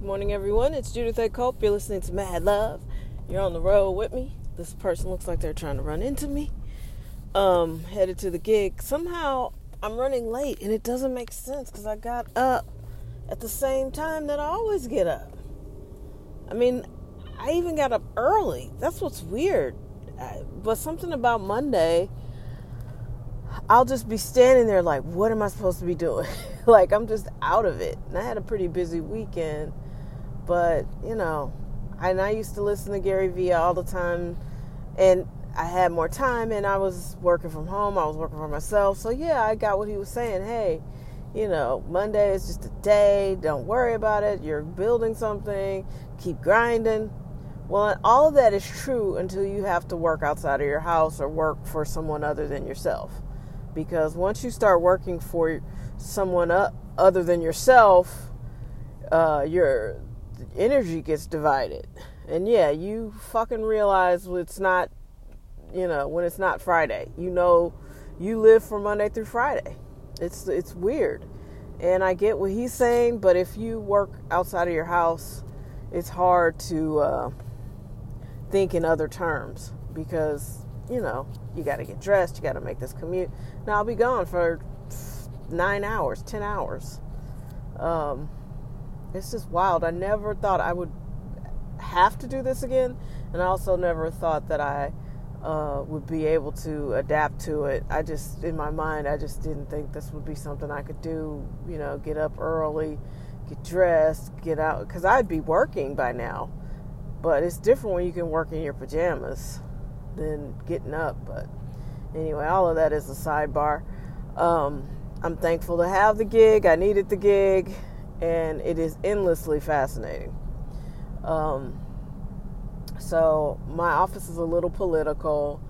Good morning, everyone. It's Judith A. Culp. You're listening to Mad Love. You're on the road with me. This person looks like they're trying to run into me. Um, headed to the gig. Somehow I'm running late, and it doesn't make sense because I got up at the same time that I always get up. I mean, I even got up early. That's what's weird. But something about Monday, I'll just be standing there like, what am I supposed to be doing? like, I'm just out of it. And I had a pretty busy weekend but, you know, and I used to listen to Gary Vee all the time. And I had more time and I was working from home. I was working for myself. So, yeah, I got what he was saying. Hey, you know, Monday is just a day. Don't worry about it. You're building something. Keep grinding. Well, all of that is true until you have to work outside of your house or work for someone other than yourself. Because once you start working for someone other than yourself, uh, you're energy gets divided. And yeah, you fucking realize it's not, you know, when it's not Friday. You know, you live from Monday through Friday. It's it's weird. And I get what he's saying, but if you work outside of your house, it's hard to uh, think in other terms because you know you got to get dressed, you got to make this commute. Now I'll be gone for nine hours, ten hours. Um, it's just wild. I never thought I would have to do this again, and I also never thought that I uh, would be able to adapt to it. I just, in my mind, I just didn't think this would be something I could do. You know, get up early, get dressed, get out, because I'd be working by now. But it's different when you can work in your pajamas than getting up. But anyway, all of that is a sidebar. Um, I'm thankful to have the gig. I needed the gig and it is endlessly fascinating. Um, so my office is a little political,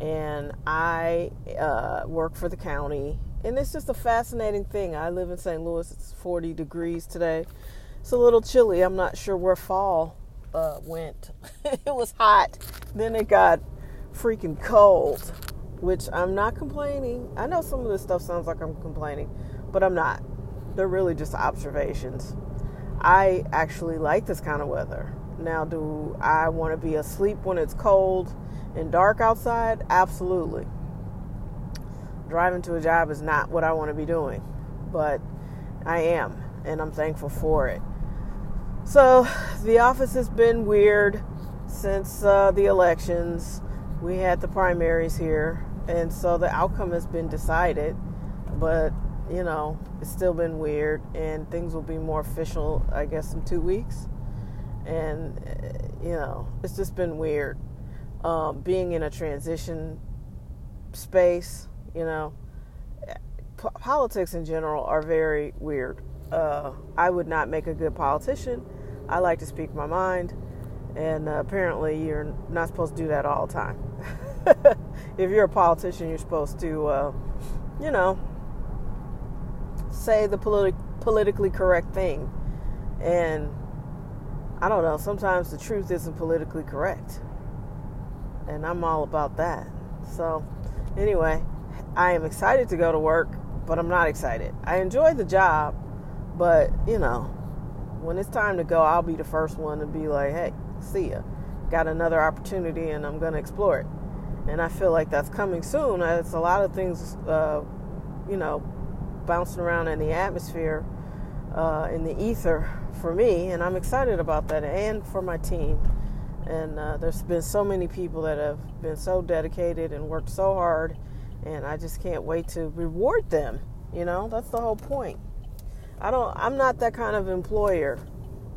and I uh, work for the county, and it's just a fascinating thing. I live in St. Louis; it's 40 degrees today. It's a little chilly. I'm not sure where fall uh, went. it was hot, then it got freaking cold, which I'm not complaining. I know some of this stuff sounds like I'm complaining, but I'm not they're really just observations. I actually like this kind of weather. Now, do I want to be asleep when it's cold and dark outside? Absolutely. Driving to a job is not what I want to be doing, but I am, and I'm thankful for it. So, the office has been weird since uh, the elections. We had the primaries here, and so the outcome has been decided, but you know, it's still been weird, and things will be more official, I guess, in two weeks. And, eh, you know, it's just been weird. Um, being in a transition space, you know, p- politics in general are very weird. Uh, I would not make a good politician. I like to speak my mind, and uh, apparently, you're not supposed to do that all the time. if you're a politician, you're supposed to, uh, you know, say the politi- politically correct thing. And I don't know, sometimes the truth isn't politically correct. And I'm all about that. So, anyway, I am excited to go to work, but I'm not excited. I enjoy the job, but you know, when it's time to go, I'll be the first one to be like, hey, see ya. Got another opportunity and I'm going to explore it. And I feel like that's coming soon. It's a lot of things, uh, you know, bouncing around in the atmosphere, uh, in the ether for me, and I'm excited about that and for my team. And uh, there's been so many people that have been so dedicated and worked so hard, and I just can't wait to reward them. You know, that's the whole point. I don't. I'm not that kind of employer,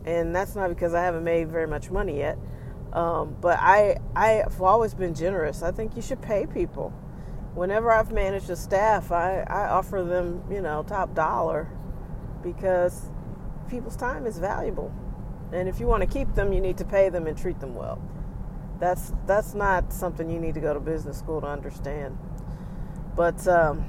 and that's not because I haven't made very much money yet. Um, but I I've always been generous. I think you should pay people whenever I've managed a staff, I, I offer them, you know, top dollar because people's time is valuable. And if you want to keep them, you need to pay them and treat them well. That's that's not something you need to go to business school to understand. But um,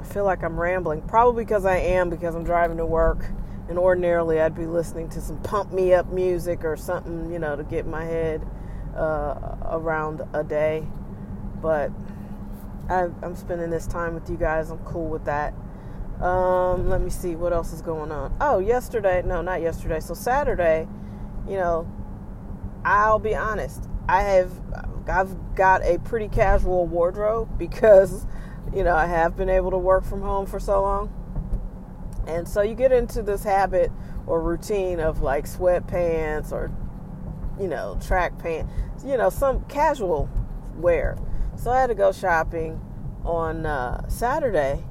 I feel like I'm rambling, probably because I am, because I'm driving to work. And ordinarily, I'd be listening to some pump me up music or something, you know, to get my head uh, around a day. But I, am spending this time with you guys. I'm cool with that. Um, let me see what else is going on. Oh, yesterday, no, not yesterday. So Saturday, you know, I'll be honest. I have I've got a pretty casual wardrobe because you know, I have been able to work from home for so long. And so you get into this habit or routine of like sweatpants or you know, track pants, you know, some casual wear. So I had to go shopping on uh, Saturday,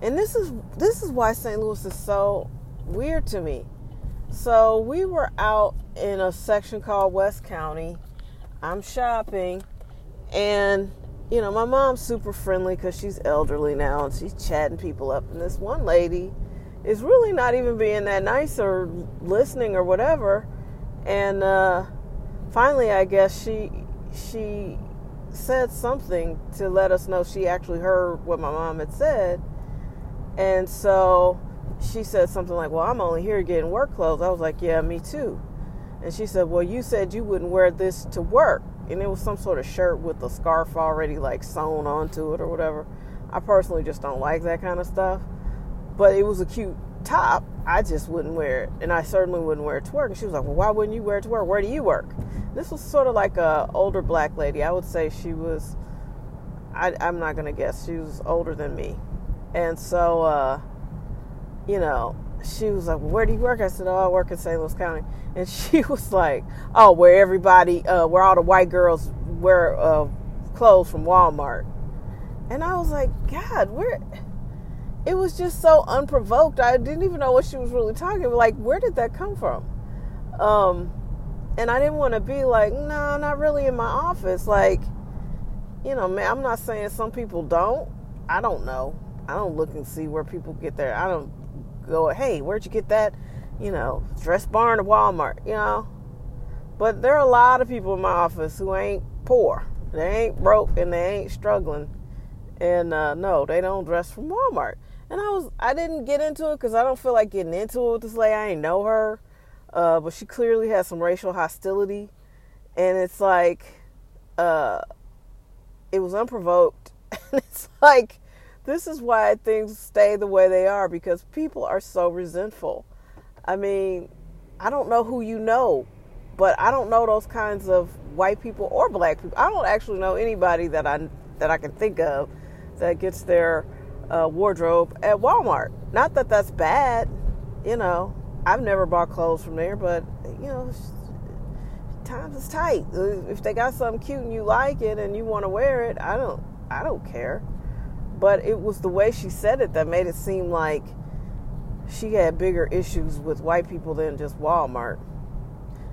and this is this is why St. Louis is so weird to me. So we were out in a section called West County. I'm shopping, and you know my mom's super friendly because she's elderly now, and she's chatting people up. And this one lady is really not even being that nice or listening or whatever. And uh, finally, I guess she she said something to let us know she actually heard what my mom had said. And so she said something like, Well, I'm only here getting work clothes. I was like, Yeah, me too. And she said, Well, you said you wouldn't wear this to work. And it was some sort of shirt with a scarf already like sewn onto it or whatever. I personally just don't like that kind of stuff. But it was a cute top. I just wouldn't wear it. And I certainly wouldn't wear it to work. And she was like, Well, why wouldn't you wear it to work? Where do you work? This was sort of like a older black lady. I would say she was I, am not gonna guess. She was older than me. And so uh, you know, she was like, "Where do you work?" I said, "Oh, I work in St. Louis County." And she was like, "Oh, where everybody, uh, where all the white girls wear uh, clothes from Walmart." And I was like, "God, where?" It was just so unprovoked. I didn't even know what she was really talking about. Like, where did that come from? Um, and I didn't want to be like, "No, nah, not really in my office." Like, you know, man, I'm not saying some people don't. I don't know. I don't look and see where people get their. I don't go, hey, where'd you get that? You know, Dress Barn or Walmart, you know? But there are a lot of people in my office who ain't poor. They ain't broke and they ain't struggling. And uh, no, they don't dress from Walmart. And I was, I didn't get into it because I don't feel like getting into it with this lady. I ain't know her, uh, but she clearly has some racial hostility, and it's like, uh, it was unprovoked. and it's like, this is why things stay the way they are because people are so resentful. I mean, I don't know who you know, but I don't know those kinds of white people or black people. I don't actually know anybody that I that I can think of that gets their uh, wardrobe at Walmart. Not that that's bad, you know. I've never bought clothes from there, but you know, times is tight. Uh, if they got something cute and you like it and you want to wear it, I don't I don't care but it was the way she said it that made it seem like she had bigger issues with white people than just Walmart.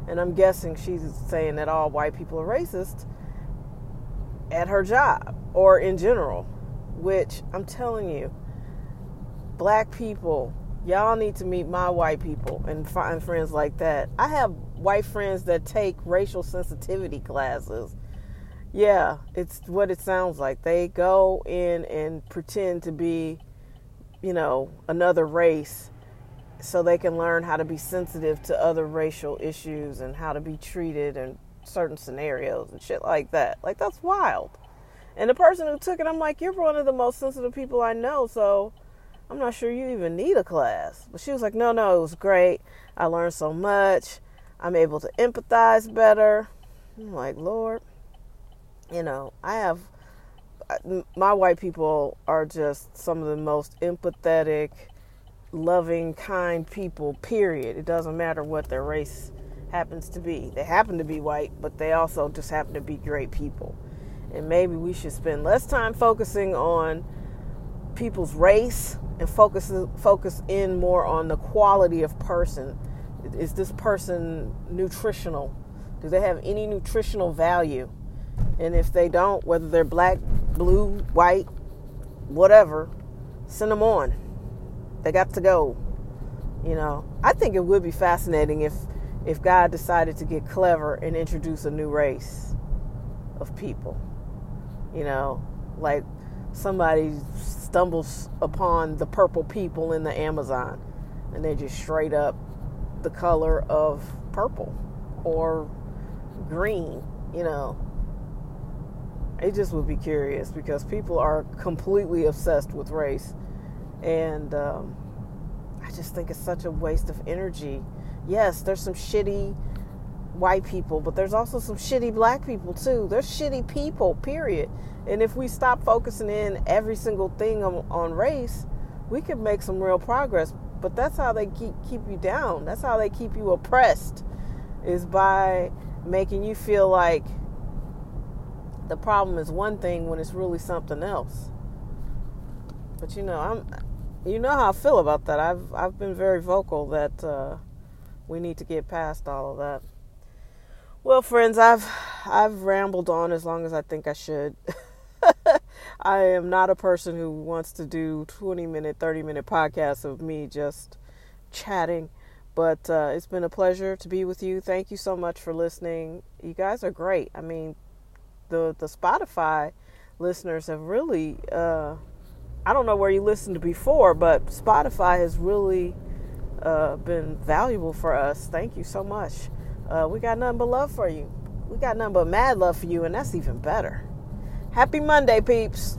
And I'm guessing she's saying that all white people are racist at her job or in general, which I'm telling you, black people, y'all need to meet my white people and find friends like that. I have white friends that take racial sensitivity classes yeah, it's what it sounds like. They go in and pretend to be, you know, another race so they can learn how to be sensitive to other racial issues and how to be treated in certain scenarios and shit like that. Like, that's wild. And the person who took it, I'm like, you're one of the most sensitive people I know, so I'm not sure you even need a class. But she was like, no, no, it was great. I learned so much. I'm able to empathize better. I'm like, Lord you know, I have my white people are just some of the most empathetic, loving, kind people, period. It doesn't matter what their race happens to be. They happen to be white, but they also just happen to be great people. And maybe we should spend less time focusing on people's race and focus focus in more on the quality of person. Is this person nutritional? Do they have any nutritional value? And if they don't, whether they're black, blue, white, whatever, send them on. They got to go. You know, I think it would be fascinating if if God decided to get clever and introduce a new race of people. You know, like somebody stumbles upon the purple people in the Amazon and they're just straight up the color of purple or green, you know it just would be curious because people are completely obsessed with race And um, I just think it's such a waste of energy. Yes, there's some shitty white people, but there's also some shitty black people too. There's shitty people, period. And if we stop focusing in every single thing on, on race, we could make some real progress. But that's how they keep keep you down. That's how they keep you oppressed, is by making you feel like the problem is one thing when it's really something else. But you know, I'm you know how I feel about that. I've I've been very vocal that uh, we need to get past all of that. Well, friends, I've I've rambled on as long as I think I should. I am not a person who wants to do 20 minute, 30 minute podcasts of me just chatting. But uh, it's been a pleasure to be with you. Thank you so much for listening. You guys are great. I mean, the the Spotify listeners have really. Uh, I don't know where you listened before, but Spotify has really uh, been valuable for us. Thank you so much. Uh, we got nothing but love for you. We got nothing but mad love for you, and that's even better. Happy Monday, peeps.